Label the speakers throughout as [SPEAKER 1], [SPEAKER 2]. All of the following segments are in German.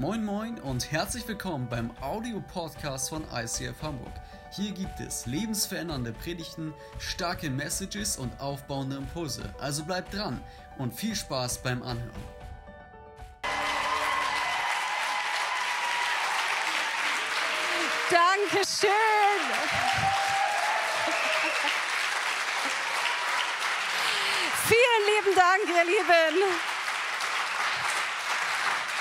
[SPEAKER 1] Moin Moin und herzlich willkommen beim Audio-Podcast von ICF Hamburg. Hier gibt es lebensverändernde Predigten, starke Messages und aufbauende Impulse. Also bleibt dran und viel Spaß beim Anhören.
[SPEAKER 2] Dankeschön. Vielen lieben Dank, ihr Lieben.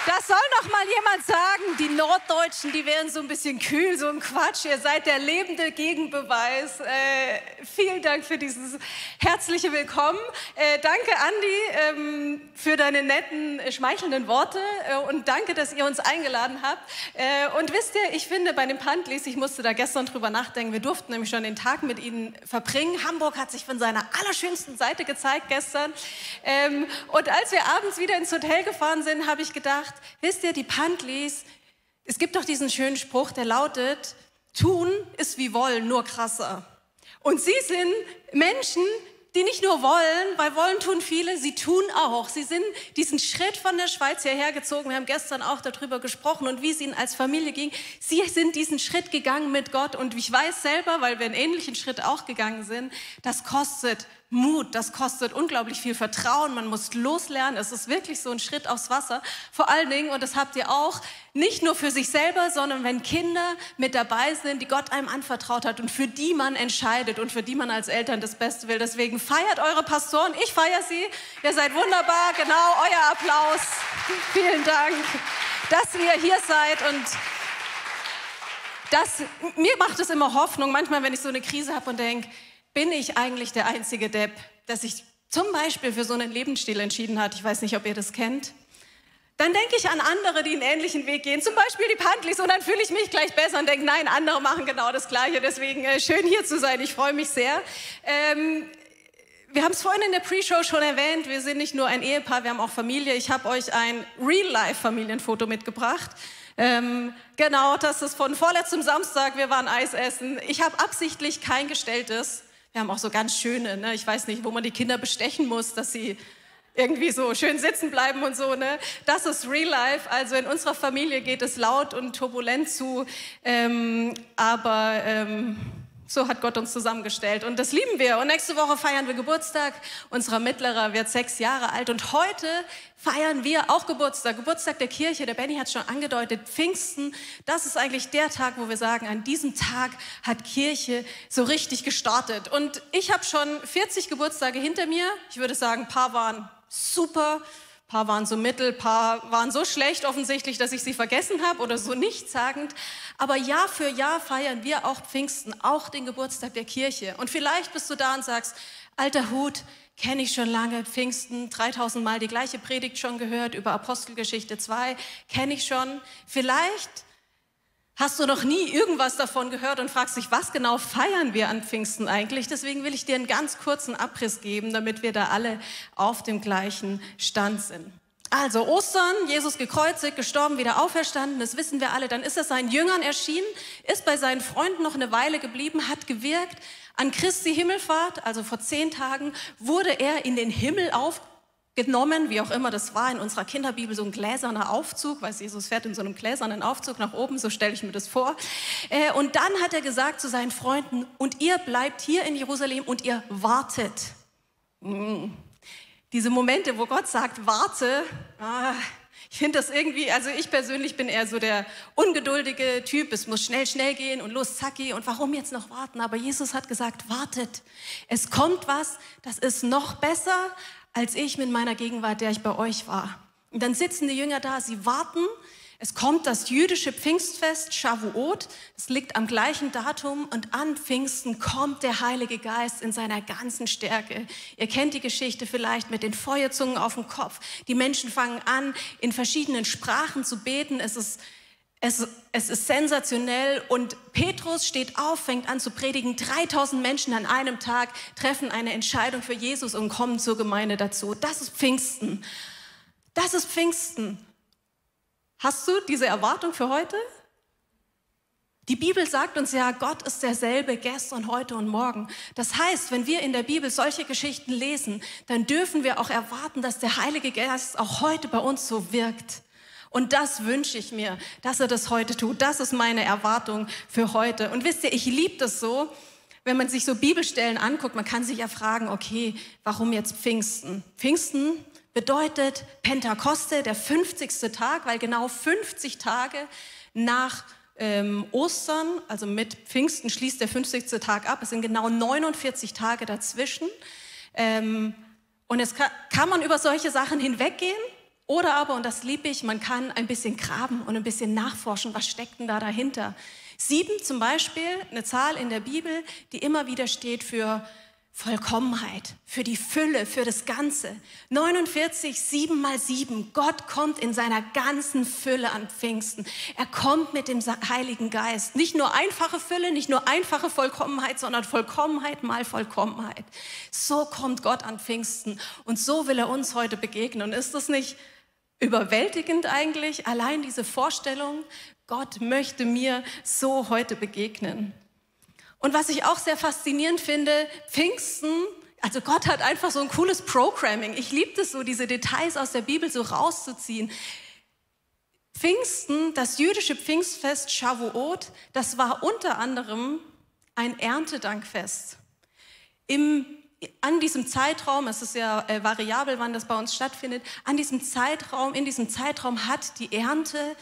[SPEAKER 2] Das soll noch mal jemand sagen, die Norddeutschen, die wären so ein bisschen kühl, so ein Quatsch. Ihr seid der lebende Gegenbeweis. Äh, vielen Dank für dieses herzliche Willkommen. Äh, danke, Andi, ähm, für deine netten, äh, schmeichelnden Worte äh, und danke, dass ihr uns eingeladen habt. Äh, und wisst ihr, ich finde bei den Pantlis, ich musste da gestern drüber nachdenken, wir durften nämlich schon den Tag mit ihnen verbringen. Hamburg hat sich von seiner allerschönsten Seite gezeigt gestern. Ähm, und als wir abends wieder ins Hotel gefahren sind, habe ich gedacht, wisst ihr, die Pantlis, es gibt doch diesen schönen Spruch, der lautet, tun ist wie wollen, nur krasser. Und sie sind Menschen, die nicht nur wollen, weil wollen tun viele, sie tun auch. Sie sind diesen Schritt von der Schweiz hierher gezogen. Wir haben gestern auch darüber gesprochen und wie es ihnen als Familie ging. Sie sind diesen Schritt gegangen mit Gott und ich weiß selber, weil wir einen ähnlichen Schritt auch gegangen sind, das kostet Mut, das kostet unglaublich viel Vertrauen, man muss loslernen, es ist wirklich so ein Schritt aufs Wasser. Vor allen Dingen, und das habt ihr auch, nicht nur für sich selber, sondern wenn Kinder mit dabei sind, die Gott einem anvertraut hat und für die man entscheidet und für die man als Eltern das Beste will. Deswegen feiert eure Pastoren, ich feiere sie, ihr seid wunderbar, genau, euer Applaus. Vielen Dank, dass ihr hier seid und das, mir macht es immer Hoffnung, manchmal, wenn ich so eine Krise habe und denke, bin ich eigentlich der einzige Depp, der sich zum Beispiel für so einen Lebensstil entschieden hat? Ich weiß nicht, ob ihr das kennt. Dann denke ich an andere, die einen ähnlichen Weg gehen, zum Beispiel die Pantlis, und dann fühle ich mich gleich besser und denke, nein, andere machen genau das Gleiche. Deswegen äh, schön hier zu sein, ich freue mich sehr. Ähm, wir haben es vorhin in der Pre-Show schon erwähnt, wir sind nicht nur ein Ehepaar, wir haben auch Familie. Ich habe euch ein Real-Life-Familienfoto mitgebracht. Ähm, genau, das ist von vorletztem Samstag, wir waren Eis essen. Ich habe absichtlich kein gestelltes, wir haben auch so ganz schöne, ne? ich weiß nicht, wo man die Kinder bestechen muss, dass sie irgendwie so schön sitzen bleiben und so. Ne? Das ist Real Life. Also in unserer Familie geht es laut und turbulent zu, ähm, aber ähm, so hat Gott uns zusammengestellt und das lieben wir. Und nächste Woche feiern wir Geburtstag. Unserer Mittlerer wird sechs Jahre alt und heute feiern wir auch Geburtstag. Geburtstag der Kirche. Der Benny hat schon angedeutet. Pfingsten. Das ist eigentlich der Tag, wo wir sagen, an diesem Tag hat Kirche so richtig gestartet. Und ich habe schon 40 Geburtstage hinter mir. Ich würde sagen, ein paar waren super paar waren so mittel, paar waren so schlecht offensichtlich, dass ich sie vergessen habe oder so nichtssagend. Aber Jahr für Jahr feiern wir auch Pfingsten, auch den Geburtstag der Kirche. Und vielleicht bist du da und sagst, alter Hut, kenne ich schon lange, Pfingsten, 3000 Mal die gleiche Predigt schon gehört über Apostelgeschichte 2, kenne ich schon. Vielleicht Hast du noch nie irgendwas davon gehört und fragst dich, was genau feiern wir an Pfingsten eigentlich? Deswegen will ich dir einen ganz kurzen Abriss geben, damit wir da alle auf dem gleichen Stand sind. Also Ostern, Jesus gekreuzigt, gestorben, wieder auferstanden, das wissen wir alle. Dann ist er seinen Jüngern erschienen, ist bei seinen Freunden noch eine Weile geblieben, hat gewirkt. An Christi Himmelfahrt, also vor zehn Tagen, wurde er in den Himmel auf, genommen, wie auch immer das war, in unserer Kinderbibel so ein gläserner Aufzug, weil Jesus fährt in so einem gläsernen Aufzug nach oben, so stelle ich mir das vor. Äh, und dann hat er gesagt zu seinen Freunden, und ihr bleibt hier in Jerusalem und ihr wartet. Hm. Diese Momente, wo Gott sagt, warte, ah, ich finde das irgendwie, also ich persönlich bin eher so der ungeduldige Typ, es muss schnell, schnell gehen und los, zacki und warum jetzt noch warten? Aber Jesus hat gesagt, wartet, es kommt was, das ist noch besser als ich mit meiner Gegenwart, der ich bei euch war. Und dann sitzen die Jünger da, sie warten. Es kommt das jüdische Pfingstfest, Shavuot. Es liegt am gleichen Datum und an Pfingsten kommt der Heilige Geist in seiner ganzen Stärke. Ihr kennt die Geschichte vielleicht mit den Feuerzungen auf dem Kopf. Die Menschen fangen an, in verschiedenen Sprachen zu beten. Es ist es, es, ist sensationell und Petrus steht auf, fängt an zu predigen. 3000 Menschen an einem Tag treffen eine Entscheidung für Jesus und kommen zur Gemeinde dazu. Das ist Pfingsten. Das ist Pfingsten. Hast du diese Erwartung für heute? Die Bibel sagt uns ja, Gott ist derselbe gestern, heute und morgen. Das heißt, wenn wir in der Bibel solche Geschichten lesen, dann dürfen wir auch erwarten, dass der Heilige Geist auch heute bei uns so wirkt. Und das wünsche ich mir, dass er das heute tut. Das ist meine Erwartung für heute. Und wisst ihr, ich liebe das so, wenn man sich so Bibelstellen anguckt, man kann sich ja fragen, okay, warum jetzt Pfingsten? Pfingsten bedeutet Pentakoste, der 50. Tag, weil genau 50 Tage nach ähm, Ostern, also mit Pfingsten schließt der 50. Tag ab. Es sind genau 49 Tage dazwischen. Ähm, und es kann, kann man über solche Sachen hinweggehen oder aber, und das liebe ich, man kann ein bisschen graben und ein bisschen nachforschen, was steckt denn da dahinter. Sieben zum Beispiel, eine Zahl in der Bibel, die immer wieder steht für Vollkommenheit, für die Fülle, für das Ganze. 49, 7 mal 7. Gott kommt in seiner ganzen Fülle an Pfingsten. Er kommt mit dem Heiligen Geist. Nicht nur einfache Fülle, nicht nur einfache Vollkommenheit, sondern Vollkommenheit mal Vollkommenheit. So kommt Gott an Pfingsten und so will er uns heute begegnen. Ist das nicht überwältigend eigentlich, allein diese Vorstellung, Gott möchte mir so heute begegnen. Und was ich auch sehr faszinierend finde, Pfingsten, also Gott hat einfach so ein cooles Programming. Ich liebe es so, diese Details aus der Bibel so rauszuziehen. Pfingsten, das jüdische Pfingstfest Shavuot, das war unter anderem ein Erntedankfest. Im, an diesem Zeitraum, es ist ja äh, variabel, wann das bei uns stattfindet, an diesem Zeitraum, in diesem Zeitraum hat die Ernte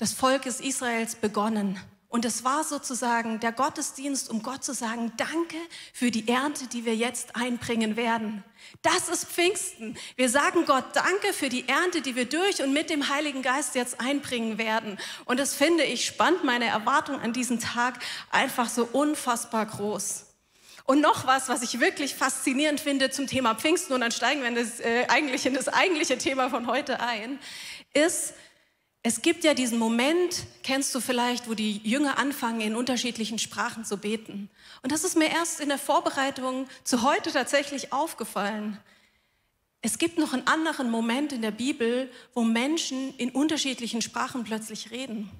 [SPEAKER 2] des Volkes Israels begonnen. Und es war sozusagen der Gottesdienst, um Gott zu sagen, danke für die Ernte, die wir jetzt einbringen werden. Das ist Pfingsten. Wir sagen Gott danke für die Ernte, die wir durch und mit dem Heiligen Geist jetzt einbringen werden. Und das finde ich spannend, meine Erwartung an diesen Tag einfach so unfassbar groß. Und noch was, was ich wirklich faszinierend finde zum Thema Pfingsten, und dann steigen wir in das, äh, eigentlich in das eigentliche Thema von heute ein, ist, es gibt ja diesen Moment, kennst du vielleicht, wo die Jünger anfangen, in unterschiedlichen Sprachen zu beten. Und das ist mir erst in der Vorbereitung zu heute tatsächlich aufgefallen. Es gibt noch einen anderen Moment in der Bibel, wo Menschen in unterschiedlichen Sprachen plötzlich reden.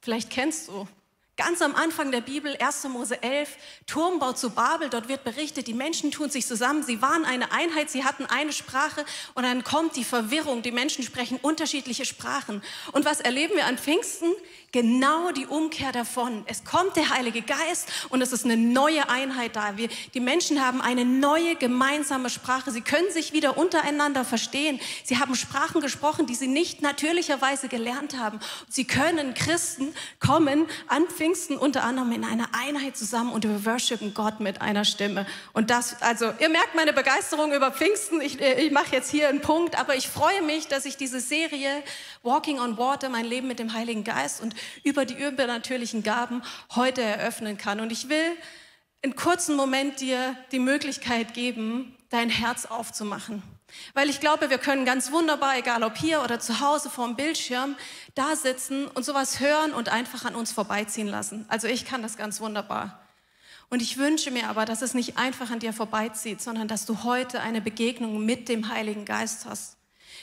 [SPEAKER 2] Vielleicht kennst du Ganz am Anfang der Bibel, 1. Mose 11, Turmbau zu Babel, dort wird berichtet, die Menschen tun sich zusammen, sie waren eine Einheit, sie hatten eine Sprache und dann kommt die Verwirrung, die Menschen sprechen unterschiedliche Sprachen. Und was erleben wir an Pfingsten? Genau die Umkehr davon. Es kommt der Heilige Geist und es ist eine neue Einheit da. Wir, die Menschen haben eine neue gemeinsame Sprache. Sie können sich wieder untereinander verstehen. Sie haben Sprachen gesprochen, die sie nicht natürlicherweise gelernt haben. Sie können Christen kommen an Pfingsten Pfingsten unter anderem in einer Einheit zusammen und wir worshipen Gott mit einer Stimme. Und das, also ihr merkt meine Begeisterung über Pfingsten. Ich, äh, ich mache jetzt hier einen Punkt, aber ich freue mich, dass ich diese Serie Walking on Water, mein Leben mit dem Heiligen Geist und über die übernatürlichen Gaben heute eröffnen kann. Und ich will in kurzen Moment dir die Möglichkeit geben, dein Herz aufzumachen. Weil ich glaube, wir können ganz wunderbar, egal ob hier oder zu Hause vor dem Bildschirm, da sitzen und sowas hören und einfach an uns vorbeiziehen lassen. Also ich kann das ganz wunderbar. Und ich wünsche mir aber, dass es nicht einfach an dir vorbeizieht, sondern dass du heute eine Begegnung mit dem Heiligen Geist hast.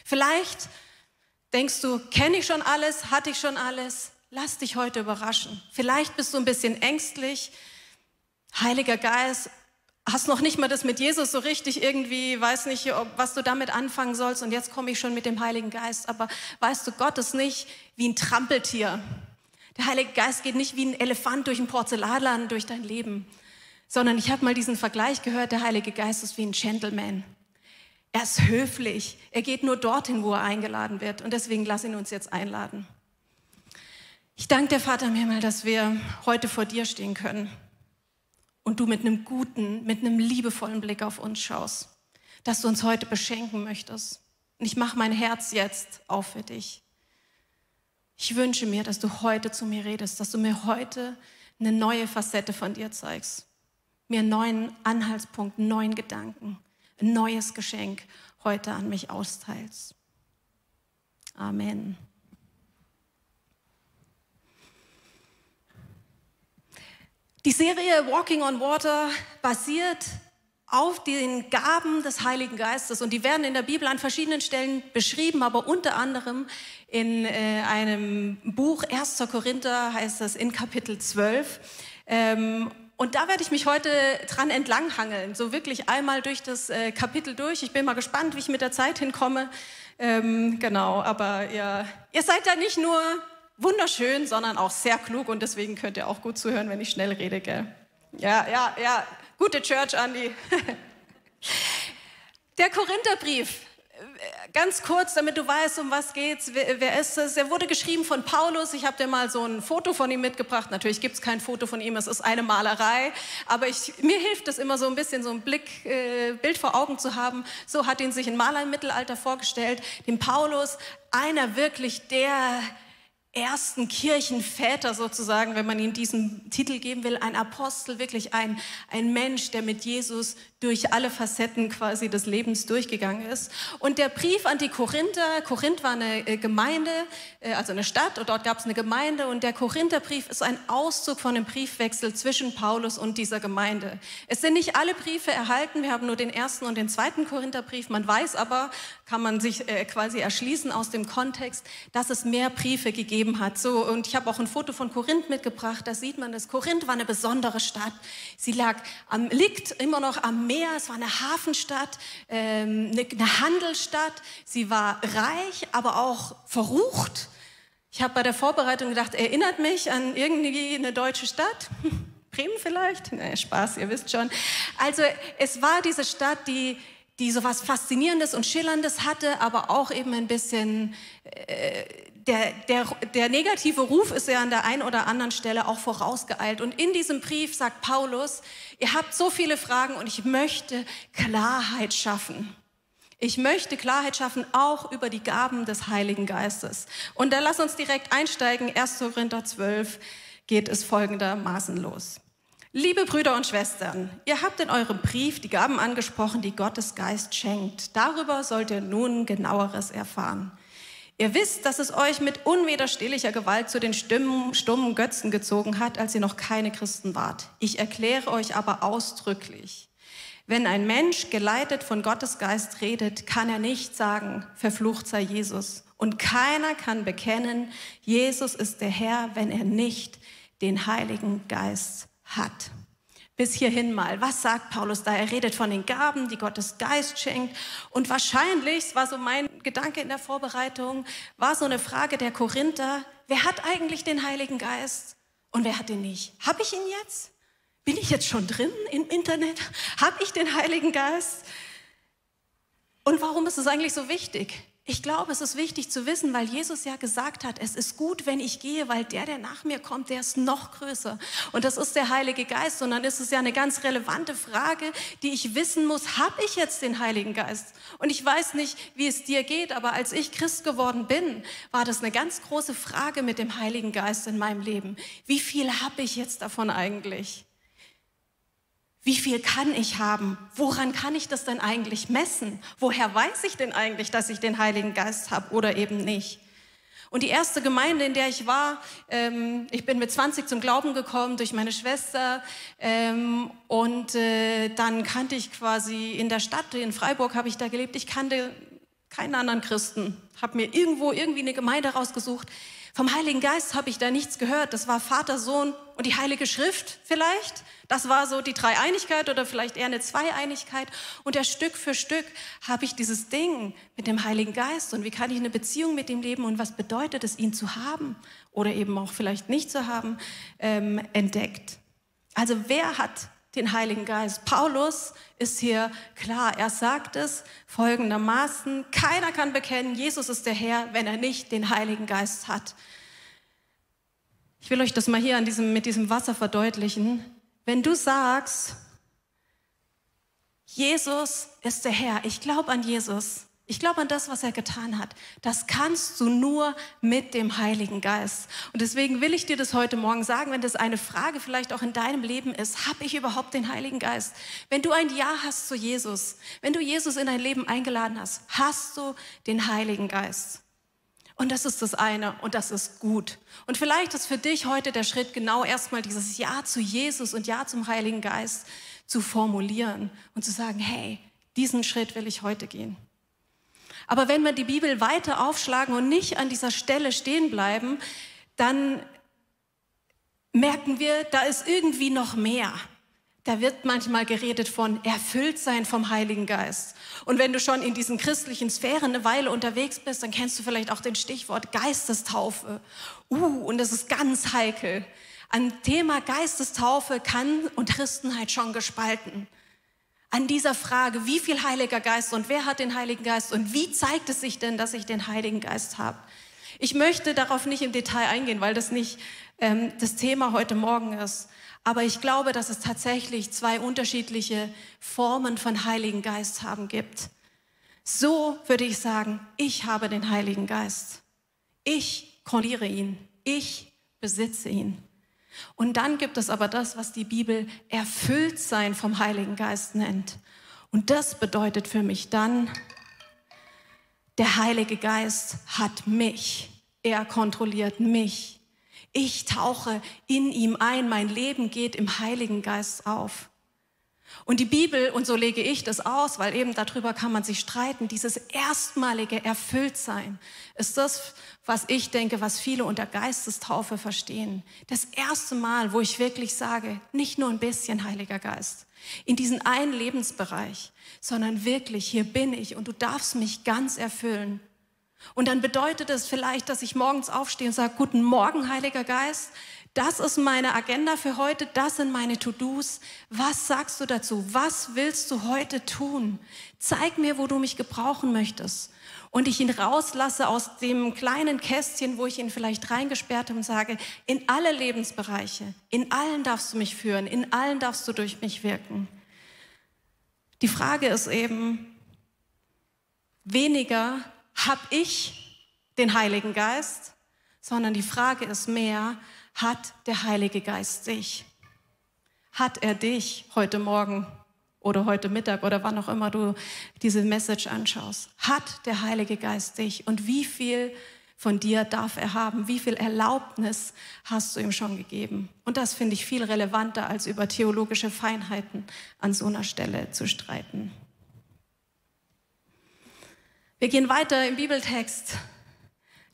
[SPEAKER 2] Vielleicht denkst du, kenne ich schon alles, hatte ich schon alles. Lass dich heute überraschen. Vielleicht bist du ein bisschen ängstlich. Heiliger Geist, hast noch nicht mal das mit Jesus so richtig irgendwie, weiß nicht, was du damit anfangen sollst und jetzt komme ich schon mit dem Heiligen Geist. Aber weißt du, Gott ist nicht wie ein Trampeltier. Der Heilige Geist geht nicht wie ein Elefant durch ein Porzellanladen durch dein Leben, sondern ich habe mal diesen Vergleich gehört, der Heilige Geist ist wie ein Gentleman. Er ist höflich. Er geht nur dorthin, wo er eingeladen wird. Und deswegen lass ihn uns jetzt einladen. Ich danke dir, Vater im Himmel, dass wir heute vor dir stehen können und du mit einem guten, mit einem liebevollen Blick auf uns schaust, dass du uns heute beschenken möchtest. Und ich mache mein Herz jetzt auf für dich. Ich wünsche mir, dass du heute zu mir redest, dass du mir heute eine neue Facette von dir zeigst, mir einen neuen Anhaltspunkt, einen neuen Gedanken, ein neues Geschenk heute an mich austeilst. Amen. Die Serie Walking on Water basiert auf den Gaben des Heiligen Geistes und die werden in der Bibel an verschiedenen Stellen beschrieben, aber unter anderem in äh, einem Buch 1. Korinther heißt das in Kapitel 12. Ähm, und da werde ich mich heute dran entlanghangeln, so wirklich einmal durch das äh, Kapitel durch. Ich bin mal gespannt, wie ich mit der Zeit hinkomme. Ähm, genau, aber ihr, ihr seid da nicht nur wunderschön, sondern auch sehr klug und deswegen könnt ihr auch gut zuhören, wenn ich schnell rede, gell? Ja, ja, ja. Gute Church, Andy. Der Korintherbrief, ganz kurz, damit du weißt, um was geht's. Wer, wer ist es? Er wurde geschrieben von Paulus. Ich habe dir mal so ein Foto von ihm mitgebracht. Natürlich gibt es kein Foto von ihm, es ist eine Malerei. Aber ich, mir hilft es immer so ein bisschen, so ein Blick, äh, Bild vor Augen zu haben. So hat ihn sich ein Maler im Mittelalter vorgestellt. Den Paulus, einer wirklich der ersten Kirchenväter sozusagen, wenn man ihm diesen Titel geben will, ein Apostel, wirklich ein, ein Mensch, der mit Jesus durch alle Facetten quasi des Lebens durchgegangen ist. Und der Brief an die Korinther, Korinth war eine äh, Gemeinde, äh, also eine Stadt, und dort gab es eine Gemeinde, und der Korintherbrief ist ein Auszug von einem Briefwechsel zwischen Paulus und dieser Gemeinde. Es sind nicht alle Briefe erhalten, wir haben nur den ersten und den zweiten Korintherbrief, man weiß aber, kann man sich äh, quasi erschließen aus dem Kontext, dass es mehr Briefe gegeben hat. So, und ich habe auch ein Foto von Korinth mitgebracht, da sieht man das. Korinth war eine besondere Stadt. Sie lag am, liegt immer noch am Meer, es war eine Hafenstadt, ähm, eine, eine Handelsstadt. Sie war reich, aber auch verrucht. Ich habe bei der Vorbereitung gedacht, erinnert mich an irgendwie eine deutsche Stadt. Bremen vielleicht? Nee, Spaß, ihr wisst schon. Also es war diese Stadt, die die so was Faszinierendes und Schillerndes hatte, aber auch eben ein bisschen, äh, der, der, der negative Ruf ist ja an der einen oder anderen Stelle auch vorausgeeilt. Und in diesem Brief sagt Paulus, ihr habt so viele Fragen und ich möchte Klarheit schaffen. Ich möchte Klarheit schaffen, auch über die Gaben des Heiligen Geistes. Und da lass uns direkt einsteigen. 1. Korinther 12 geht es folgendermaßen los. Liebe Brüder und Schwestern, ihr habt in eurem Brief die Gaben angesprochen, die Gottes Geist schenkt. Darüber sollt ihr nun genaueres erfahren. Ihr wisst, dass es euch mit unwiderstehlicher Gewalt zu den stummen, stummen Götzen gezogen hat, als ihr noch keine Christen wart. Ich erkläre euch aber ausdrücklich, wenn ein Mensch geleitet von Gottes Geist redet, kann er nicht sagen, verflucht sei Jesus. Und keiner kann bekennen, Jesus ist der Herr, wenn er nicht den Heiligen Geist hat. Bis hierhin mal. Was sagt Paulus da? Er redet von den Gaben, die Gottes Geist schenkt. Und wahrscheinlich, es war so mein Gedanke in der Vorbereitung, war so eine Frage der Korinther, wer hat eigentlich den Heiligen Geist und wer hat ihn nicht? Habe ich ihn jetzt? Bin ich jetzt schon drin im Internet? Habe ich den Heiligen Geist? Und warum ist es eigentlich so wichtig? Ich glaube, es ist wichtig zu wissen, weil Jesus ja gesagt hat, es ist gut, wenn ich gehe, weil der, der nach mir kommt, der ist noch größer. Und das ist der Heilige Geist. Und dann ist es ja eine ganz relevante Frage, die ich wissen muss, habe ich jetzt den Heiligen Geist? Und ich weiß nicht, wie es dir geht, aber als ich Christ geworden bin, war das eine ganz große Frage mit dem Heiligen Geist in meinem Leben. Wie viel habe ich jetzt davon eigentlich? Wie viel kann ich haben? Woran kann ich das denn eigentlich messen? Woher weiß ich denn eigentlich, dass ich den Heiligen Geist habe oder eben nicht? Und die erste Gemeinde, in der ich war, ähm, ich bin mit 20 zum Glauben gekommen durch meine Schwester ähm, und äh, dann kannte ich quasi in der Stadt, in Freiburg habe ich da gelebt, ich kannte keinen anderen Christen, habe mir irgendwo irgendwie eine Gemeinde rausgesucht. Vom Heiligen Geist habe ich da nichts gehört. Das war Vater, Sohn und die Heilige Schrift vielleicht. Das war so die Dreieinigkeit oder vielleicht eher eine Zweieinigkeit. Und ja, Stück für Stück habe ich dieses Ding mit dem Heiligen Geist und wie kann ich eine Beziehung mit ihm leben und was bedeutet es, ihn zu haben oder eben auch vielleicht nicht zu haben, ähm, entdeckt. Also wer hat den Heiligen Geist? Paulus ist hier klar. Er sagt es folgendermaßen, keiner kann bekennen, Jesus ist der Herr, wenn er nicht den Heiligen Geist hat. Ich will euch das mal hier diesem, mit diesem Wasser verdeutlichen. Wenn du sagst, Jesus ist der Herr, ich glaube an Jesus, ich glaube an das, was er getan hat, das kannst du nur mit dem Heiligen Geist. Und deswegen will ich dir das heute Morgen sagen, wenn das eine Frage vielleicht auch in deinem Leben ist, habe ich überhaupt den Heiligen Geist? Wenn du ein Ja hast zu Jesus, wenn du Jesus in dein Leben eingeladen hast, hast du den Heiligen Geist. Und das ist das eine und das ist gut. Und vielleicht ist für dich heute der Schritt, genau erstmal dieses Ja zu Jesus und Ja zum Heiligen Geist zu formulieren und zu sagen, hey, diesen Schritt will ich heute gehen. Aber wenn wir die Bibel weiter aufschlagen und nicht an dieser Stelle stehen bleiben, dann merken wir, da ist irgendwie noch mehr. da wird manchmal geredet von erfüllt sein vom Heiligen Geist. Und wenn du schon in diesen christlichen Sphären eine Weile unterwegs bist, dann kennst du vielleicht auch den Stichwort Geistestaufe. Uh, und das ist ganz heikel. An Thema Geistestaufe kann und Christenheit schon gespalten. An dieser Frage, wie viel Heiliger Geist und wer hat den Heiligen Geist und wie zeigt es sich denn, dass ich den Heiligen Geist habe? Ich möchte darauf nicht im Detail eingehen, weil das nicht ähm, das Thema heute Morgen ist. Aber ich glaube, dass es tatsächlich zwei unterschiedliche Formen von Heiligen Geist haben gibt. So würde ich sagen, ich habe den Heiligen Geist. Ich kontrolliere ihn. Ich besitze ihn. Und dann gibt es aber das, was die Bibel erfüllt sein vom Heiligen Geist nennt. Und das bedeutet für mich dann, der Heilige Geist hat mich. Er kontrolliert mich. Ich tauche in ihm ein, mein Leben geht im Heiligen Geist auf. Und die Bibel, und so lege ich das aus, weil eben darüber kann man sich streiten, dieses erstmalige Erfülltsein ist das, was ich denke, was viele unter Geistestaufe verstehen. Das erste Mal, wo ich wirklich sage, nicht nur ein bisschen Heiliger Geist, in diesen einen Lebensbereich, sondern wirklich, hier bin ich und du darfst mich ganz erfüllen. Und dann bedeutet es vielleicht, dass ich morgens aufstehe und sage, guten Morgen, Heiliger Geist. Das ist meine Agenda für heute, das sind meine To-Dos. Was sagst du dazu? Was willst du heute tun? Zeig mir, wo du mich gebrauchen möchtest. Und ich ihn rauslasse aus dem kleinen Kästchen, wo ich ihn vielleicht reingesperrt habe und sage, in alle Lebensbereiche, in allen darfst du mich führen, in allen darfst du durch mich wirken. Die Frage ist eben, weniger habe ich den Heiligen Geist, sondern die Frage ist mehr, hat der Heilige Geist dich? Hat er dich heute Morgen oder heute Mittag oder wann auch immer du diese Message anschaust? Hat der Heilige Geist dich? Und wie viel von dir darf er haben? Wie viel Erlaubnis hast du ihm schon gegeben? Und das finde ich viel relevanter, als über theologische Feinheiten an so einer Stelle zu streiten. Wir gehen weiter im Bibeltext.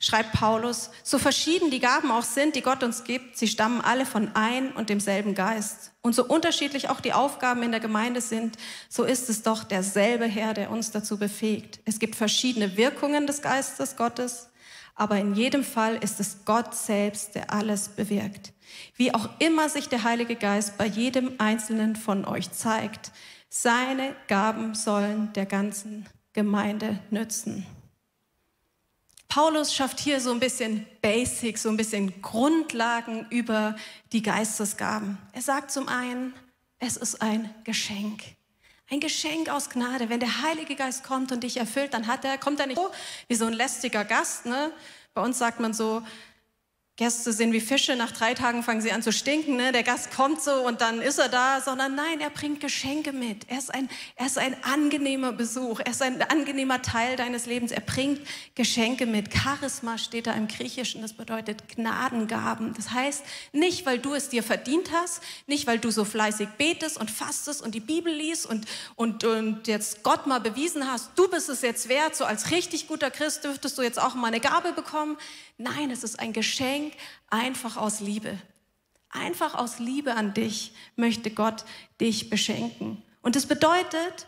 [SPEAKER 2] Schreibt Paulus, so verschieden die Gaben auch sind, die Gott uns gibt, sie stammen alle von ein und demselben Geist. Und so unterschiedlich auch die Aufgaben in der Gemeinde sind, so ist es doch derselbe Herr, der uns dazu befähigt. Es gibt verschiedene Wirkungen des Geistes Gottes, aber in jedem Fall ist es Gott selbst, der alles bewirkt. Wie auch immer sich der Heilige Geist bei jedem Einzelnen von euch zeigt, seine Gaben sollen der ganzen Gemeinde nützen. Paulus schafft hier so ein bisschen Basics, so ein bisschen Grundlagen über die Geistesgaben. Er sagt zum einen, es ist ein Geschenk. Ein Geschenk aus Gnade. Wenn der Heilige Geist kommt und dich erfüllt, dann hat er, kommt er nicht so wie so ein lästiger Gast. Ne? Bei uns sagt man so, Gäste sind wie Fische, nach drei Tagen fangen sie an zu stinken, ne? der Gast kommt so und dann ist er da, sondern nein, er bringt Geschenke mit. Er ist, ein, er ist ein angenehmer Besuch, er ist ein angenehmer Teil deines Lebens, er bringt Geschenke mit. Charisma steht da im Griechischen, das bedeutet Gnadengaben. Das heißt, nicht weil du es dir verdient hast, nicht weil du so fleißig betest und fastest und die Bibel liest und, und, und jetzt Gott mal bewiesen hast, du bist es jetzt wert, so als richtig guter Christ dürftest du jetzt auch mal eine Gabe bekommen. Nein, es ist ein Geschenk einfach aus Liebe. Einfach aus Liebe an dich möchte Gott dich beschenken. Und das bedeutet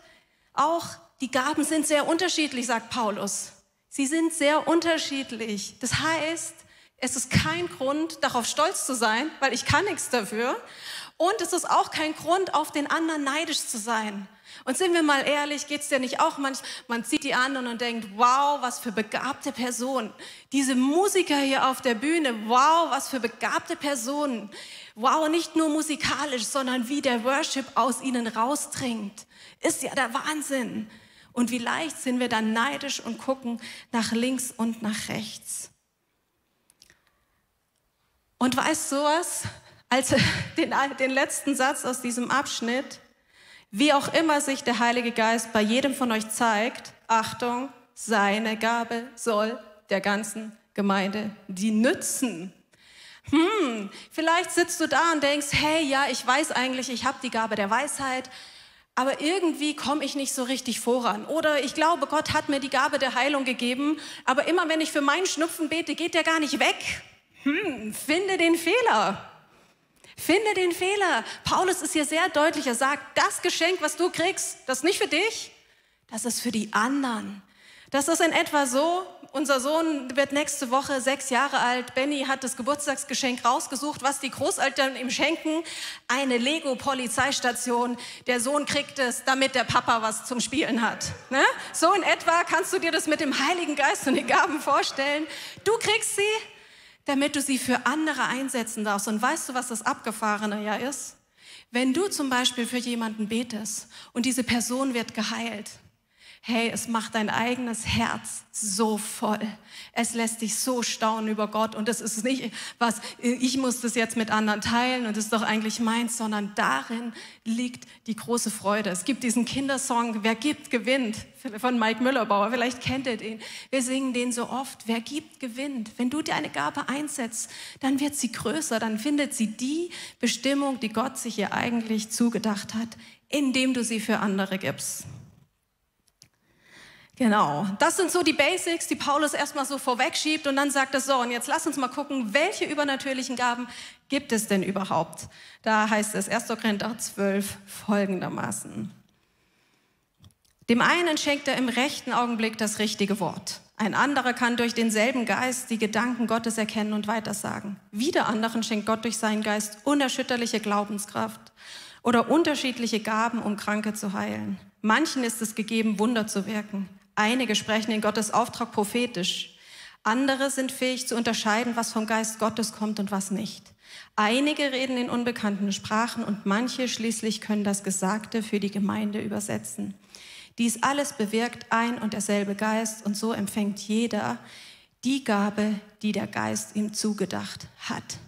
[SPEAKER 2] auch, die Gaben sind sehr unterschiedlich, sagt Paulus. Sie sind sehr unterschiedlich. Das heißt, es ist kein Grund, darauf stolz zu sein, weil ich kann nichts dafür. Und es ist auch kein Grund, auf den anderen neidisch zu sein. Und sind wir mal ehrlich, geht es dir nicht auch manchmal, man sieht die anderen und denkt, wow, was für begabte Personen. Diese Musiker hier auf der Bühne, wow, was für begabte Personen. Wow, nicht nur musikalisch, sondern wie der Worship aus ihnen rausdringt. Ist ja der Wahnsinn. Und wie leicht sind wir dann neidisch und gucken nach links und nach rechts. Und weißt du was? Als den, den letzten Satz aus diesem Abschnitt, wie auch immer sich der Heilige Geist bei jedem von euch zeigt, Achtung, seine Gabe soll der ganzen Gemeinde die nützen. Hm, vielleicht sitzt du da und denkst, hey, ja, ich weiß eigentlich, ich habe die Gabe der Weisheit, aber irgendwie komme ich nicht so richtig voran. Oder ich glaube, Gott hat mir die Gabe der Heilung gegeben, aber immer wenn ich für meinen Schnupfen bete, geht der gar nicht weg. Hm, finde den Fehler. Finde den Fehler. Paulus ist hier sehr deutlich. Er sagt, das Geschenk, was du kriegst, das ist nicht für dich, das ist für die anderen. Das ist in etwa so, unser Sohn wird nächste Woche sechs Jahre alt. Benny hat das Geburtstagsgeschenk rausgesucht, was die Großeltern ihm schenken. Eine Lego-Polizeistation. Der Sohn kriegt es, damit der Papa was zum Spielen hat. Ne? So in etwa kannst du dir das mit dem Heiligen Geist und den Gaben vorstellen. Du kriegst sie, damit du sie für andere einsetzen darfst. Und weißt du, was das Abgefahrene ja ist? Wenn du zum Beispiel für jemanden betest und diese Person wird geheilt, hey, es macht dein eigenes Herz so voll. Es lässt dich so staunen über Gott. Und das ist nicht was, ich muss das jetzt mit anderen teilen und das ist doch eigentlich meins, sondern darin liegt die große Freude. Es gibt diesen Kindersong, Wer gibt, gewinnt, von Mike Müllerbauer. Vielleicht kennt ihr den. Wir singen den so oft. Wer gibt, gewinnt. Wenn du dir eine Gabe einsetzt, dann wird sie größer, dann findet sie die Bestimmung, die Gott sich ihr eigentlich zugedacht hat, indem du sie für andere gibst. Genau, das sind so die Basics, die Paulus erstmal so vorwegschiebt und dann sagt er so, und jetzt lass uns mal gucken, welche übernatürlichen Gaben gibt es denn überhaupt? Da heißt es 1. Korinther 12 folgendermaßen. Dem einen schenkt er im rechten Augenblick das richtige Wort. Ein anderer kann durch denselben Geist die Gedanken Gottes erkennen und weitersagen. Wieder anderen schenkt Gott durch seinen Geist unerschütterliche Glaubenskraft oder unterschiedliche Gaben, um Kranke zu heilen. Manchen ist es gegeben, Wunder zu wirken. Einige sprechen in Gottes Auftrag prophetisch. Andere sind fähig zu unterscheiden, was vom Geist Gottes kommt und was nicht. Einige reden in unbekannten Sprachen und manche schließlich können das Gesagte für die Gemeinde übersetzen. Dies alles bewirkt ein und derselbe Geist und so empfängt jeder die Gabe, die der Geist ihm zugedacht hat.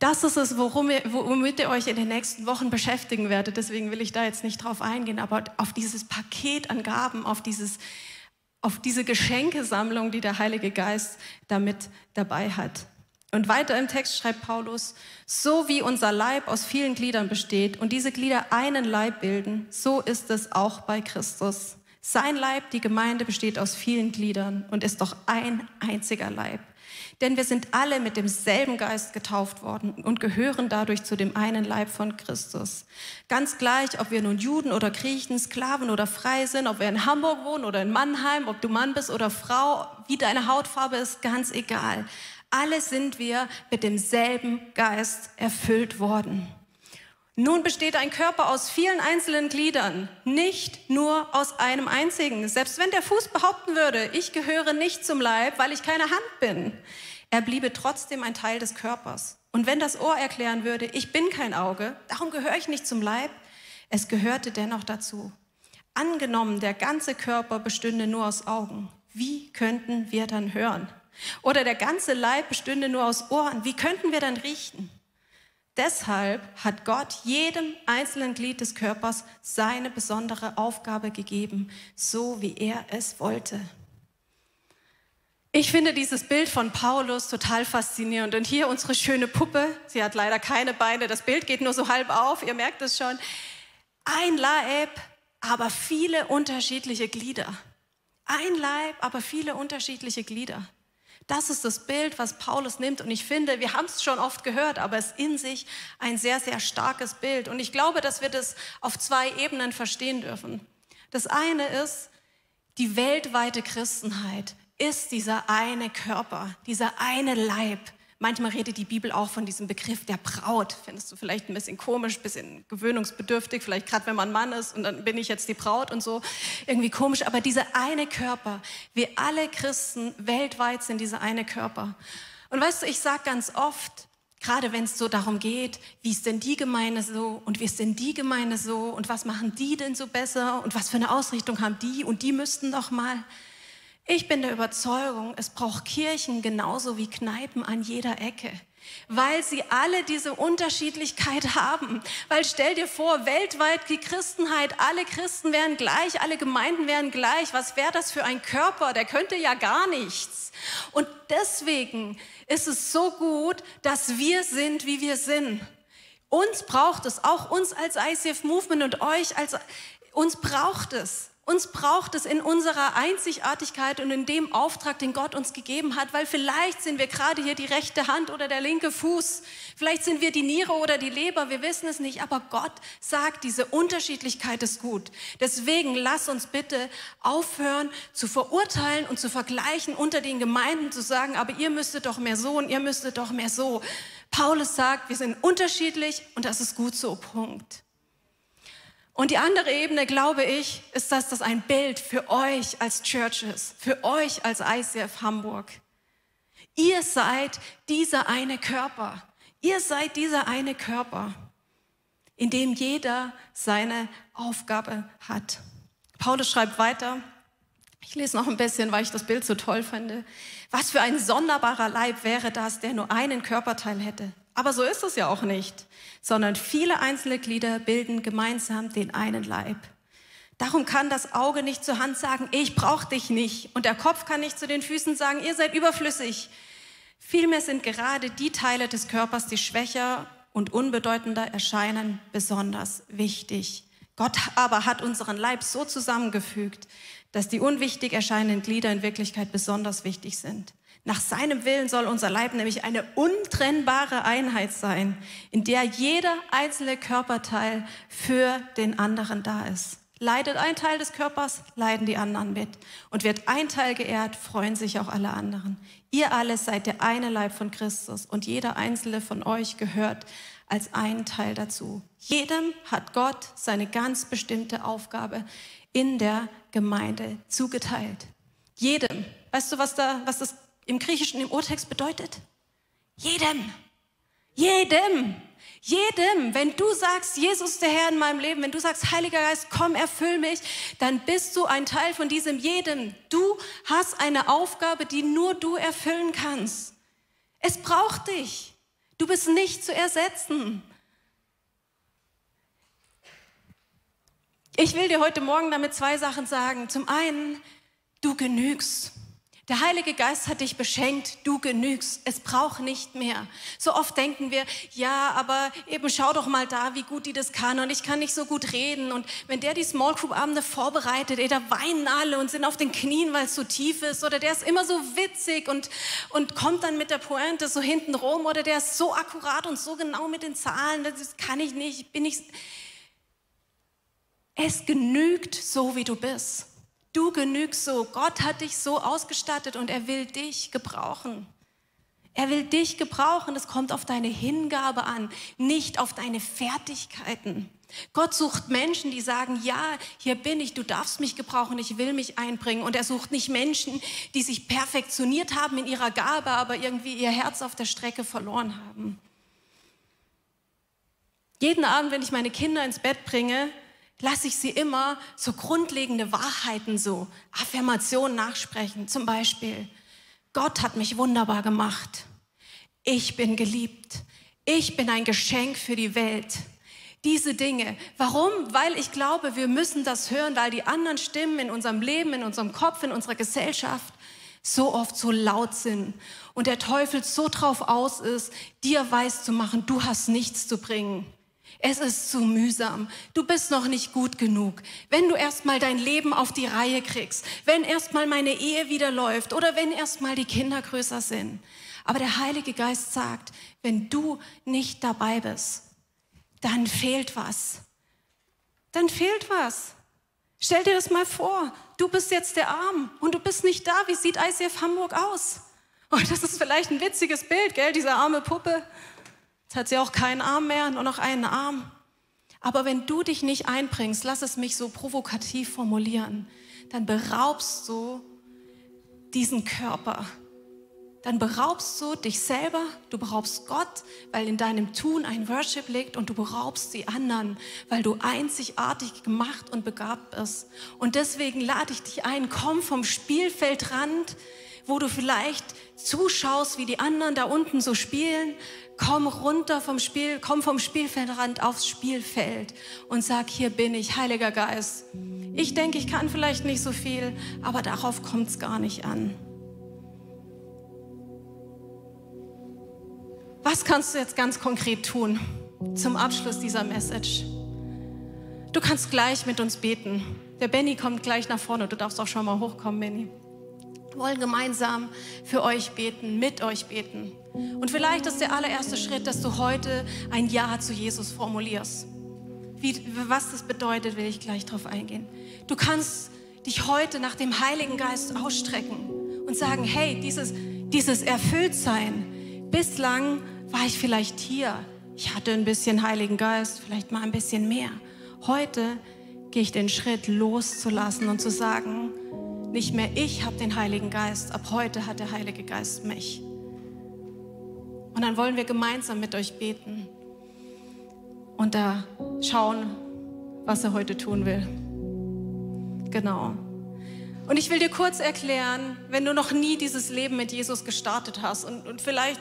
[SPEAKER 2] Das ist es, worum ihr, womit ihr euch in den nächsten Wochen beschäftigen werdet. Deswegen will ich da jetzt nicht drauf eingehen, aber auf dieses Paket an Gaben, auf, dieses, auf diese Geschenkesammlung, die der Heilige Geist damit dabei hat. Und weiter im Text schreibt Paulus, so wie unser Leib aus vielen Gliedern besteht und diese Glieder einen Leib bilden, so ist es auch bei Christus. Sein Leib, die Gemeinde, besteht aus vielen Gliedern und ist doch ein einziger Leib. Denn wir sind alle mit demselben Geist getauft worden und gehören dadurch zu dem einen Leib von Christus. Ganz gleich, ob wir nun Juden oder Griechen, Sklaven oder frei sind, ob wir in Hamburg wohnen oder in Mannheim, ob du Mann bist oder Frau, wie deine Hautfarbe ist, ganz egal. Alle sind wir mit demselben Geist erfüllt worden. Nun besteht ein Körper aus vielen einzelnen Gliedern, nicht nur aus einem einzigen. Selbst wenn der Fuß behaupten würde, ich gehöre nicht zum Leib, weil ich keine Hand bin, er bliebe trotzdem ein Teil des Körpers. Und wenn das Ohr erklären würde, ich bin kein Auge, darum gehöre ich nicht zum Leib, es gehörte dennoch dazu. Angenommen, der ganze Körper bestünde nur aus Augen, wie könnten wir dann hören? Oder der ganze Leib bestünde nur aus Ohren, wie könnten wir dann riechen? Deshalb hat Gott jedem einzelnen Glied des Körpers seine besondere Aufgabe gegeben, so wie er es wollte. Ich finde dieses Bild von Paulus total faszinierend. Und hier unsere schöne Puppe. Sie hat leider keine Beine. Das Bild geht nur so halb auf. Ihr merkt es schon. Ein Leib, aber viele unterschiedliche Glieder. Ein Leib, aber viele unterschiedliche Glieder. Das ist das Bild, was Paulus nimmt. Und ich finde, wir haben es schon oft gehört, aber es ist in sich ein sehr, sehr starkes Bild. Und ich glaube, dass wir das auf zwei Ebenen verstehen dürfen. Das eine ist die weltweite Christenheit ist dieser eine Körper, dieser eine Leib. Manchmal redet die Bibel auch von diesem Begriff der Braut. Findest du vielleicht ein bisschen komisch, ein bisschen gewöhnungsbedürftig, vielleicht gerade wenn man Mann ist und dann bin ich jetzt die Braut und so. Irgendwie komisch. Aber dieser eine Körper, wir alle Christen weltweit sind dieser eine Körper. Und weißt du, ich sage ganz oft, gerade wenn es so darum geht, wie ist denn die Gemeinde so und wie ist denn die Gemeinde so und was machen die denn so besser und was für eine Ausrichtung haben die und die müssten doch mal. Ich bin der Überzeugung, es braucht Kirchen genauso wie Kneipen an jeder Ecke, weil sie alle diese Unterschiedlichkeit haben. Weil stell dir vor, weltweit die Christenheit, alle Christen wären gleich, alle Gemeinden wären gleich. Was wäre das für ein Körper? Der könnte ja gar nichts. Und deswegen ist es so gut, dass wir sind, wie wir sind. Uns braucht es, auch uns als ICF Movement und euch als uns braucht es. Uns braucht es in unserer Einzigartigkeit und in dem Auftrag, den Gott uns gegeben hat, weil vielleicht sind wir gerade hier die rechte Hand oder der linke Fuß, vielleicht sind wir die Niere oder die Leber, wir wissen es nicht, aber Gott sagt, diese Unterschiedlichkeit ist gut. Deswegen lass uns bitte aufhören zu verurteilen und zu vergleichen unter den Gemeinden, zu sagen, aber ihr müsstet doch mehr so und ihr müsstet doch mehr so. Paulus sagt, wir sind unterschiedlich und das ist gut so, Punkt. Und die andere Ebene, glaube ich, ist, dass das ein Bild für euch als Churches, für euch als ICF Hamburg. Ihr seid dieser eine Körper. Ihr seid dieser eine Körper, in dem jeder seine Aufgabe hat. Paulus schreibt weiter, ich lese noch ein bisschen, weil ich das Bild so toll finde. Was für ein sonderbarer Leib wäre das, der nur einen Körperteil hätte. Aber so ist es ja auch nicht, sondern viele einzelne Glieder bilden gemeinsam den einen Leib. Darum kann das Auge nicht zur Hand sagen, ich brauche dich nicht. Und der Kopf kann nicht zu den Füßen sagen, ihr seid überflüssig. Vielmehr sind gerade die Teile des Körpers, die schwächer und unbedeutender erscheinen, besonders wichtig. Gott aber hat unseren Leib so zusammengefügt, dass die unwichtig erscheinenden Glieder in Wirklichkeit besonders wichtig sind. Nach seinem Willen soll unser Leib nämlich eine untrennbare Einheit sein, in der jeder einzelne Körperteil für den anderen da ist. Leidet ein Teil des Körpers, leiden die anderen mit. Und wird ein Teil geehrt, freuen sich auch alle anderen. Ihr alle seid der eine Leib von Christus und jeder einzelne von euch gehört als ein Teil dazu. Jedem hat Gott seine ganz bestimmte Aufgabe in der Gemeinde zugeteilt. Jedem. Weißt du, was, da, was das im Griechischen im Urtext bedeutet? Jedem. Jedem. Jedem. Wenn du sagst, Jesus der Herr in meinem Leben, wenn du sagst, Heiliger Geist, komm, erfüll mich, dann bist du ein Teil von diesem jedem. Du hast eine Aufgabe, die nur du erfüllen kannst. Es braucht dich. Du bist nicht zu ersetzen. Ich will dir heute Morgen damit zwei Sachen sagen. Zum einen, du genügst. Der Heilige Geist hat dich beschenkt, du genügst, es braucht nicht mehr. So oft denken wir, ja, aber eben schau doch mal da, wie gut die das kann und ich kann nicht so gut reden. Und wenn der die Small Group Abende vorbereitet, ey, da weinen alle und sind auf den Knien, weil es so tief ist. Oder der ist immer so witzig und, und kommt dann mit der Pointe so hinten rum. Oder der ist so akkurat und so genau mit den Zahlen, das kann ich nicht, bin ich. Es genügt so, wie du bist. Du genügst so. Gott hat dich so ausgestattet und er will dich gebrauchen. Er will dich gebrauchen. Es kommt auf deine Hingabe an, nicht auf deine Fertigkeiten. Gott sucht Menschen, die sagen, ja, hier bin ich, du darfst mich gebrauchen, ich will mich einbringen. Und er sucht nicht Menschen, die sich perfektioniert haben in ihrer Gabe, aber irgendwie ihr Herz auf der Strecke verloren haben. Jeden Abend, wenn ich meine Kinder ins Bett bringe, lasse ich sie immer so grundlegende Wahrheiten, so Affirmationen nachsprechen. Zum Beispiel, Gott hat mich wunderbar gemacht. Ich bin geliebt. Ich bin ein Geschenk für die Welt. Diese Dinge. Warum? Weil ich glaube, wir müssen das hören, weil die anderen Stimmen in unserem Leben, in unserem Kopf, in unserer Gesellschaft so oft so laut sind und der Teufel so drauf aus ist, dir weiß zu machen, du hast nichts zu bringen. Es ist zu mühsam. Du bist noch nicht gut genug. Wenn du erstmal dein Leben auf die Reihe kriegst, wenn erstmal meine Ehe wieder läuft oder wenn erstmal die Kinder größer sind. Aber der Heilige Geist sagt, wenn du nicht dabei bist, dann fehlt was. Dann fehlt was. Stell dir das mal vor. Du bist jetzt der Arm und du bist nicht da. Wie sieht ICF Hamburg aus? Und das ist vielleicht ein witziges Bild, gell? Diese arme Puppe. Jetzt hat sie auch keinen Arm mehr, nur noch einen Arm. Aber wenn du dich nicht einbringst, lass es mich so provokativ formulieren, dann beraubst du diesen Körper. Dann beraubst du dich selber, du beraubst Gott, weil in deinem Tun ein Worship liegt und du beraubst die anderen, weil du einzigartig gemacht und begabt bist. Und deswegen lade ich dich ein, komm vom Spielfeldrand, wo du vielleicht zuschaust, wie die anderen da unten so spielen, komm runter vom Spiel, komm vom Spielfeldrand aufs Spielfeld und sag, hier bin ich, Heiliger Geist. Ich denke, ich kann vielleicht nicht so viel, aber darauf kommt es gar nicht an. Was kannst du jetzt ganz konkret tun zum Abschluss dieser Message? Du kannst gleich mit uns beten. Der Benny kommt gleich nach vorne. Du darfst auch schon mal hochkommen, Benny. Wollen gemeinsam für euch beten, mit euch beten. Und vielleicht ist der allererste Schritt, dass du heute ein Ja zu Jesus formulierst. Wie, was das bedeutet, will ich gleich darauf eingehen. Du kannst dich heute nach dem Heiligen Geist ausstrecken und sagen, hey, dieses, dieses Erfülltsein, bislang war ich vielleicht hier, ich hatte ein bisschen Heiligen Geist, vielleicht mal ein bisschen mehr. Heute gehe ich den Schritt loszulassen und zu sagen, nicht mehr ich habe den Heiligen Geist, ab heute hat der Heilige Geist mich. Und dann wollen wir gemeinsam mit euch beten und da schauen, was er heute tun will. Genau. Und ich will dir kurz erklären, wenn du noch nie dieses Leben mit Jesus gestartet hast und, und vielleicht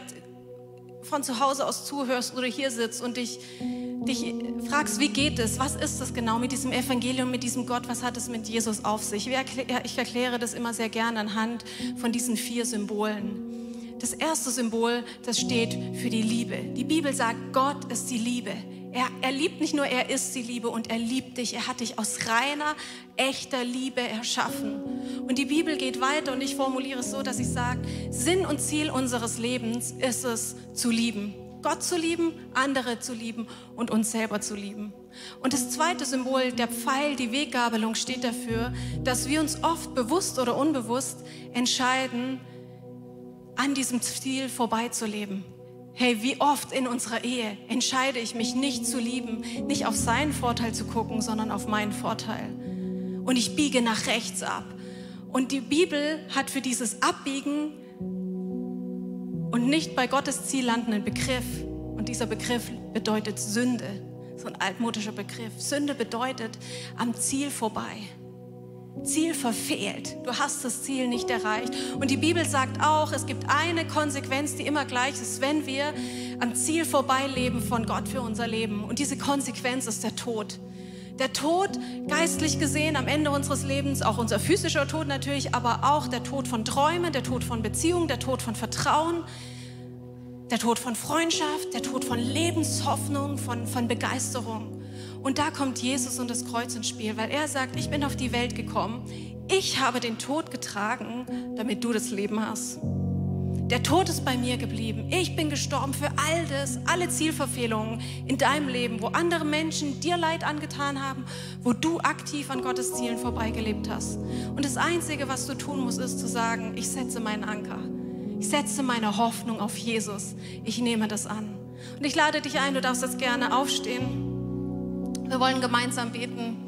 [SPEAKER 2] von zu Hause aus zuhörst oder hier sitzt und dich, dich fragst, wie geht es, was ist das genau mit diesem Evangelium, mit diesem Gott, was hat es mit Jesus auf sich? Ich erkläre das immer sehr gerne anhand von diesen vier Symbolen. Das erste Symbol, das steht für die Liebe. Die Bibel sagt, Gott ist die Liebe. Er, er liebt nicht nur, er ist die Liebe und er liebt dich. Er hat dich aus reiner, echter Liebe erschaffen. Und die Bibel geht weiter und ich formuliere es so, dass ich sage, Sinn und Ziel unseres Lebens ist es zu lieben. Gott zu lieben, andere zu lieben und uns selber zu lieben. Und das zweite Symbol, der Pfeil, die Weggabelung, steht dafür, dass wir uns oft bewusst oder unbewusst entscheiden, an diesem Ziel vorbeizuleben. Hey, wie oft in unserer Ehe entscheide ich mich nicht zu lieben, nicht auf seinen Vorteil zu gucken, sondern auf meinen Vorteil. Und ich biege nach rechts ab. Und die Bibel hat für dieses Abbiegen und nicht bei Gottes Ziel landen einen Begriff. Und dieser Begriff bedeutet Sünde. So ein altmodischer Begriff. Sünde bedeutet am Ziel vorbei. Ziel verfehlt. Du hast das Ziel nicht erreicht. Und die Bibel sagt auch, es gibt eine Konsequenz, die immer gleich ist, wenn wir am Ziel vorbeileben von Gott für unser Leben. Und diese Konsequenz ist der Tod. Der Tod, geistlich gesehen, am Ende unseres Lebens, auch unser physischer Tod natürlich, aber auch der Tod von Träumen, der Tod von Beziehungen, der Tod von Vertrauen, der Tod von Freundschaft, der Tod von Lebenshoffnung, von, von Begeisterung. Und da kommt Jesus und das Kreuz ins Spiel, weil er sagt, ich bin auf die Welt gekommen, ich habe den Tod getragen, damit du das Leben hast. Der Tod ist bei mir geblieben. Ich bin gestorben für all das, alle Zielverfehlungen in deinem Leben, wo andere Menschen dir Leid angetan haben, wo du aktiv an Gottes Zielen vorbeigelebt hast. Und das Einzige, was du tun musst, ist zu sagen, ich setze meinen Anker. Ich setze meine Hoffnung auf Jesus. Ich nehme das an. Und ich lade dich ein, du darfst jetzt gerne aufstehen. Wir wollen gemeinsam beten.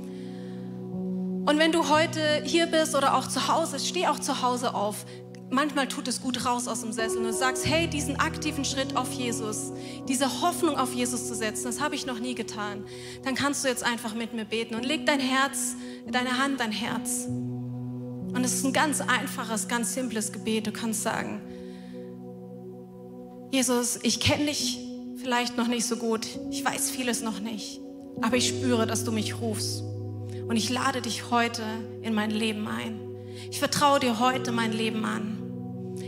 [SPEAKER 2] Und wenn du heute hier bist oder auch zu Hause, steh auch zu Hause auf. Manchmal tut es gut raus aus dem Sessel und du sagst, hey, diesen aktiven Schritt auf Jesus, diese Hoffnung auf Jesus zu setzen, das habe ich noch nie getan. Dann kannst du jetzt einfach mit mir beten und leg dein Herz, deine Hand dein Herz. Und es ist ein ganz einfaches, ganz simples Gebet. Du kannst sagen, Jesus, ich kenne dich vielleicht noch nicht so gut. Ich weiß vieles noch nicht. Aber ich spüre, dass du mich rufst. Und ich lade dich heute in mein Leben ein. Ich vertraue dir heute mein Leben an.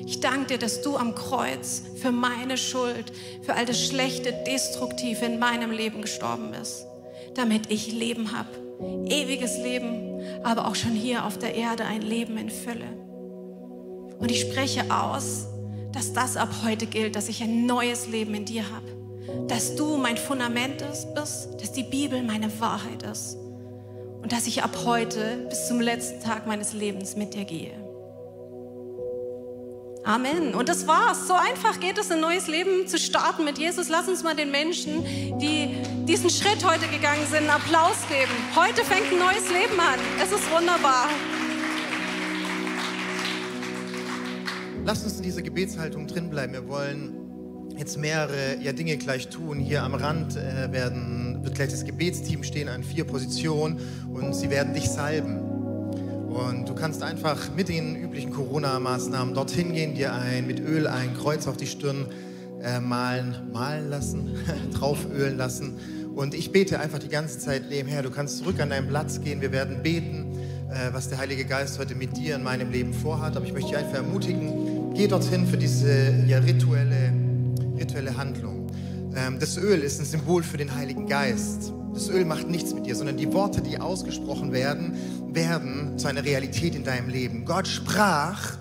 [SPEAKER 2] Ich danke dir, dass du am Kreuz für meine Schuld, für all das Schlechte, Destruktive in meinem Leben gestorben bist, damit ich Leben habe. Ewiges Leben, aber auch schon hier auf der Erde ein Leben in Fülle. Und ich spreche aus, dass das ab heute gilt, dass ich ein neues Leben in dir habe dass du mein Fundament ist, bist, dass die Bibel meine Wahrheit ist und dass ich ab heute bis zum letzten Tag meines Lebens mit dir gehe. Amen. Und das war's. So einfach geht es, ein neues Leben zu starten mit Jesus. Lass uns mal den Menschen, die diesen Schritt heute gegangen sind, einen Applaus geben. Heute fängt ein neues Leben an. Es ist wunderbar.
[SPEAKER 3] Lass uns in dieser Gebetshaltung drin bleiben. Wir wollen jetzt mehrere ja, Dinge gleich tun. Hier am Rand äh, werden, wird gleich das Gebetsteam stehen an vier Positionen und sie werden dich salben. Und du kannst einfach mit den üblichen Corona-Maßnahmen dorthin gehen, dir ein mit Öl ein Kreuz auf die Stirn äh, malen, malen lassen, draufölen lassen. Und ich bete einfach die ganze Zeit neben Herr, du kannst zurück an deinen Platz gehen. Wir werden beten, äh, was der Heilige Geist heute mit dir in meinem Leben vorhat. Aber ich möchte dich einfach ermutigen, geh dorthin für diese ja, rituelle rituelle Handlung. Ähm, das Öl ist ein Symbol für den Heiligen Geist. Das Öl macht nichts mit dir, sondern die Worte, die ausgesprochen werden, werden zu einer Realität in deinem Leben. Gott sprach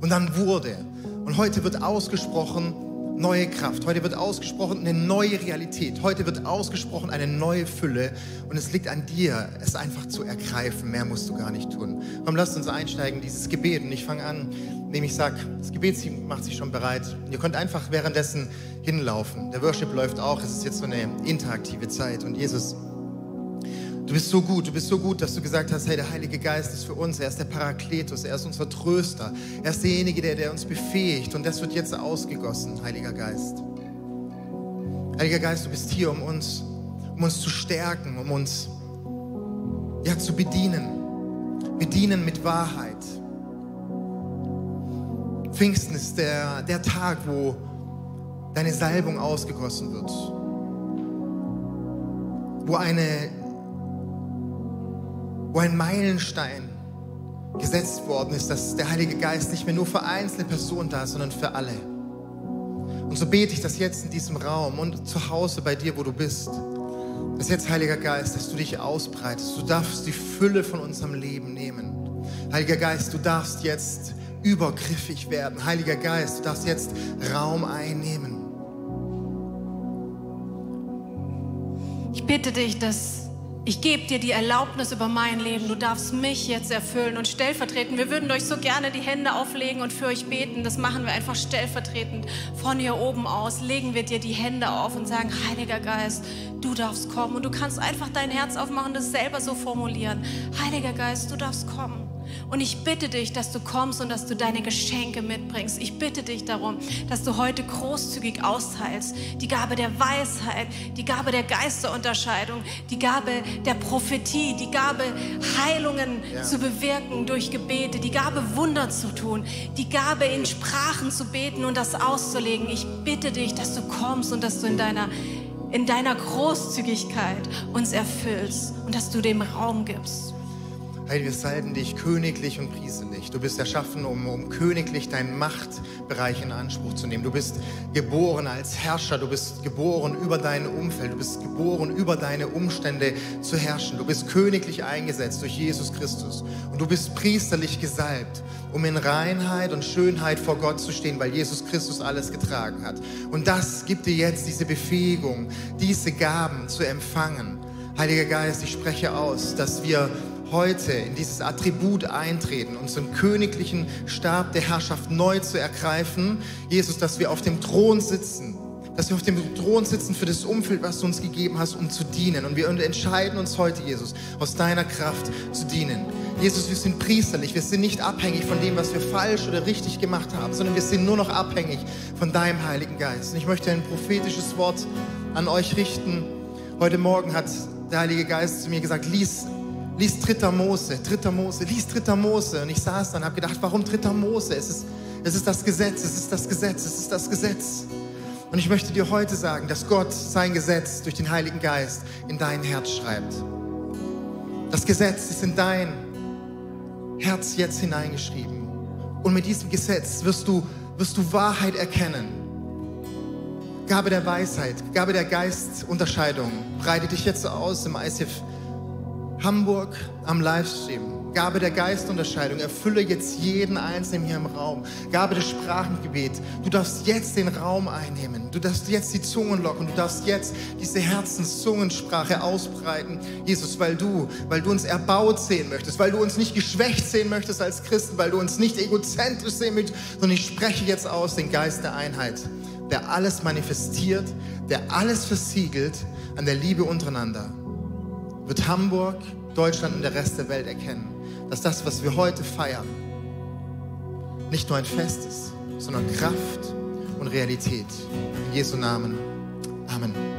[SPEAKER 3] und dann wurde. Und heute wird ausgesprochen, neue Kraft. Heute wird ausgesprochen eine neue Realität. Heute wird ausgesprochen eine neue Fülle. Und es liegt an dir, es einfach zu ergreifen. Mehr musst du gar nicht tun. Komm, lasst uns einsteigen, dieses Gebet. Und ich fange an, indem ich sage, das Gebetsteam macht sich schon bereit. Ihr könnt einfach währenddessen hinlaufen. Der Worship läuft auch. Es ist jetzt so eine interaktive Zeit. Und Jesus, Du bist so gut, du bist so gut, dass du gesagt hast, hey, der Heilige Geist ist für uns, er ist der Parakletus, er ist unser Tröster, er ist derjenige, der, der uns befähigt und das wird jetzt ausgegossen, Heiliger Geist. Heiliger Geist, du bist hier, um uns, um uns zu stärken, um uns ja, zu bedienen. Bedienen mit Wahrheit. Pfingsten ist der, der Tag, wo deine Salbung ausgegossen wird. Wo eine wo ein Meilenstein gesetzt worden ist, dass der Heilige Geist nicht mehr nur für einzelne Personen da ist, sondern für alle. Und so bete ich das jetzt in diesem Raum und zu Hause bei dir, wo du bist, dass jetzt, Heiliger Geist, dass du dich ausbreitest. Du darfst die Fülle von unserem Leben nehmen. Heiliger Geist, du darfst jetzt übergriffig werden. Heiliger Geist, du darfst jetzt Raum einnehmen.
[SPEAKER 2] Ich bitte dich, dass ich gebe dir die Erlaubnis über mein Leben. Du darfst mich jetzt erfüllen und stellvertretend. Wir würden euch so gerne die Hände auflegen und für euch beten. Das machen wir einfach stellvertretend. Von hier oben aus legen wir dir die Hände auf und sagen, Heiliger Geist, du darfst kommen. Und du kannst einfach dein Herz aufmachen und das selber so formulieren. Heiliger Geist, du darfst kommen. Und ich bitte dich, dass du kommst und dass du deine Geschenke mitbringst. Ich bitte dich darum, dass du heute großzügig austeilst. Die Gabe der Weisheit, die Gabe der Geisterunterscheidung, die Gabe der Prophetie, die Gabe Heilungen ja. zu bewirken durch Gebete, die Gabe Wunder zu tun, die Gabe in Sprachen zu beten und das auszulegen. Ich bitte dich, dass du kommst und dass du in deiner in deiner Großzügigkeit uns erfüllst und dass du dem Raum gibst.
[SPEAKER 3] Heil, wir salben dich königlich und prieselig. Du bist erschaffen, um, um königlich deinen Machtbereich in Anspruch zu nehmen. Du bist geboren als Herrscher. Du bist geboren über dein Umfeld. Du bist geboren über deine Umstände zu herrschen. Du bist königlich eingesetzt durch Jesus Christus. Und du bist priesterlich gesalbt, um in Reinheit und Schönheit vor Gott zu stehen, weil Jesus Christus alles getragen hat. Und das gibt dir jetzt diese Befähigung, diese Gaben zu empfangen. Heiliger Geist, ich spreche aus, dass wir heute in dieses Attribut eintreten, unseren königlichen Stab der Herrschaft neu zu ergreifen. Jesus, dass wir auf dem Thron sitzen, dass wir auf dem Thron sitzen für das Umfeld, was du uns gegeben hast, um zu dienen. Und wir entscheiden uns heute, Jesus, aus deiner Kraft zu dienen. Jesus, wir sind priesterlich, wir sind nicht abhängig von dem, was wir falsch oder richtig gemacht haben, sondern wir sind nur noch abhängig von deinem Heiligen Geist. Und ich möchte ein prophetisches Wort an euch richten. Heute Morgen hat der Heilige Geist zu mir gesagt, lies lies Dritter Mose, Dritter Mose, lies Dritter Mose. Und ich saß dann und habe gedacht, warum Dritter Mose? Es ist, es ist das Gesetz, es ist das Gesetz, es ist das Gesetz. Und ich möchte dir heute sagen, dass Gott sein Gesetz durch den Heiligen Geist in dein Herz schreibt. Das Gesetz ist in dein Herz jetzt hineingeschrieben. Und mit diesem Gesetz wirst du, wirst du Wahrheit erkennen. Gabe der Weisheit, Gabe der Geistunterscheidung. Breite dich jetzt aus im ICF Hamburg am Livestream. Gabe der Geistunterscheidung. Erfülle jetzt jeden Einzelnen hier im Raum. Gabe des Sprachengebet. Du darfst jetzt den Raum einnehmen. Du darfst jetzt die Zungen locken. Du darfst jetzt diese Herzenszungensprache ausbreiten. Jesus, weil du, weil du uns erbaut sehen möchtest, weil du uns nicht geschwächt sehen möchtest als Christen, weil du uns nicht egozentrisch sehen möchtest, sondern ich spreche jetzt aus den Geist der Einheit, der alles manifestiert, der alles versiegelt an der Liebe untereinander wird Hamburg, Deutschland und der Rest der Welt erkennen, dass das, was wir heute feiern, nicht nur ein Fest ist, sondern Kraft und Realität. In Jesu Namen. Amen.